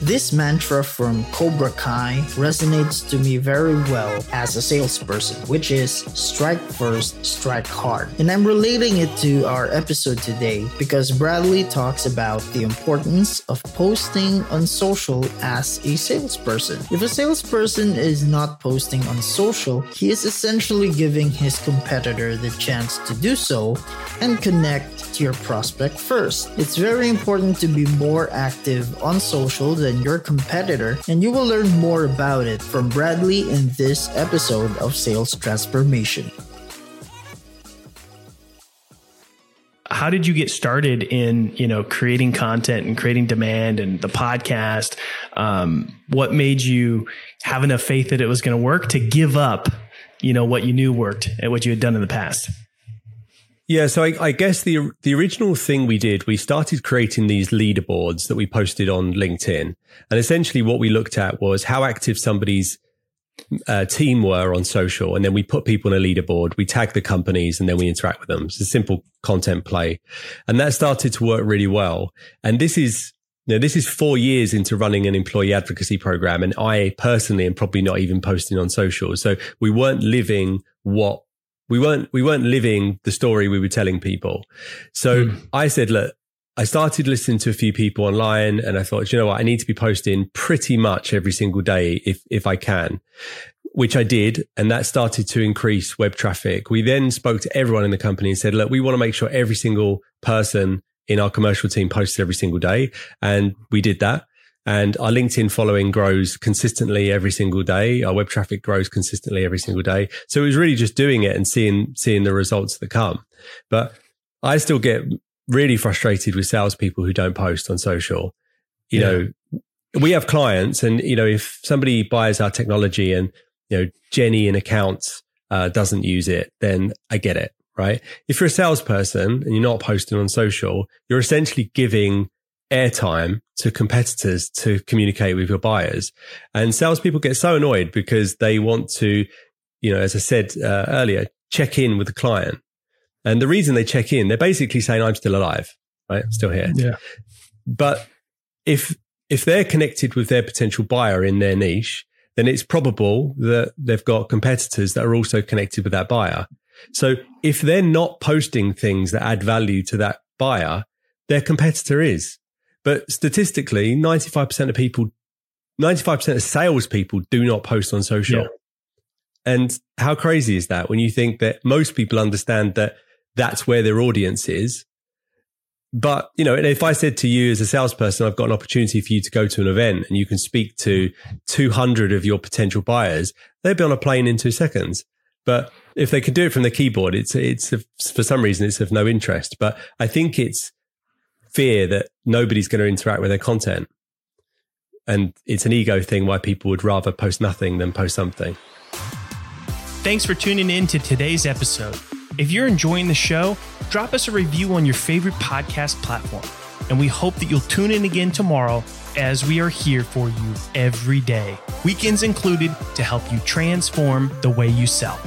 This mantra from Cobra Kai resonates to me very well as a salesperson, which is strike first, strike hard. And I'm relating it to our episode today because Bradley talks about the importance of posting on social as a salesperson. If a salesperson is not posting on social, he is essentially giving his competitor the chance to do so and connect to your prospect first. It's very important to be more active on social than your competitor, and you will learn more about it from Bradley in this episode of Sales Transformation. how did you get started in you know creating content and creating demand and the podcast um, what made you have enough faith that it was going to work to give up you know what you knew worked and what you had done in the past yeah, so I, I, guess the the original thing we did, we started creating these leaderboards that we posted on LinkedIn, and essentially what we looked at was how active somebody's uh, team were on social, and then we put people in a leaderboard, we tag the companies, and then we interact with them. It's a simple content play, and that started to work really well. And this is know, this is four years into running an employee advocacy program, and I personally am probably not even posting on social, so we weren't living what we weren't we weren't living the story we were telling people. So mm. I said, look, I started listening to a few people online and I thought, you know what, I need to be posting pretty much every single day if if I can. Which I did, and that started to increase web traffic. We then spoke to everyone in the company and said, look, we want to make sure every single person in our commercial team posts every single day. And we did that. And our LinkedIn following grows consistently every single day. Our web traffic grows consistently every single day. So it was really just doing it and seeing, seeing the results that come. But I still get really frustrated with salespeople who don't post on social. You yeah. know, we have clients and, you know, if somebody buys our technology and, you know, Jenny in accounts, uh, doesn't use it, then I get it, right? If you're a salesperson and you're not posting on social, you're essentially giving airtime to competitors to communicate with your buyers. And salespeople get so annoyed because they want to, you know, as I said uh, earlier, check in with the client. And the reason they check in, they're basically saying, I'm still alive, right? I'm still here. Yeah. But if, if they're connected with their potential buyer in their niche, then it's probable that they've got competitors that are also connected with that buyer. So if they're not posting things that add value to that buyer, their competitor is. But statistically, 95% of people, 95% of salespeople do not post on social. Yeah. And how crazy is that when you think that most people understand that that's where their audience is? But, you know, if I said to you as a salesperson, I've got an opportunity for you to go to an event and you can speak to 200 of your potential buyers, they'd be on a plane in two seconds. But if they can do it from the keyboard, it's, it's, for some reason, it's of no interest. But I think it's, fear that nobody's going to interact with their content. And it's an ego thing why people would rather post nothing than post something. Thanks for tuning in to today's episode. If you're enjoying the show, drop us a review on your favorite podcast platform. And we hope that you'll tune in again tomorrow as we are here for you every day, weekends included, to help you transform the way you sell.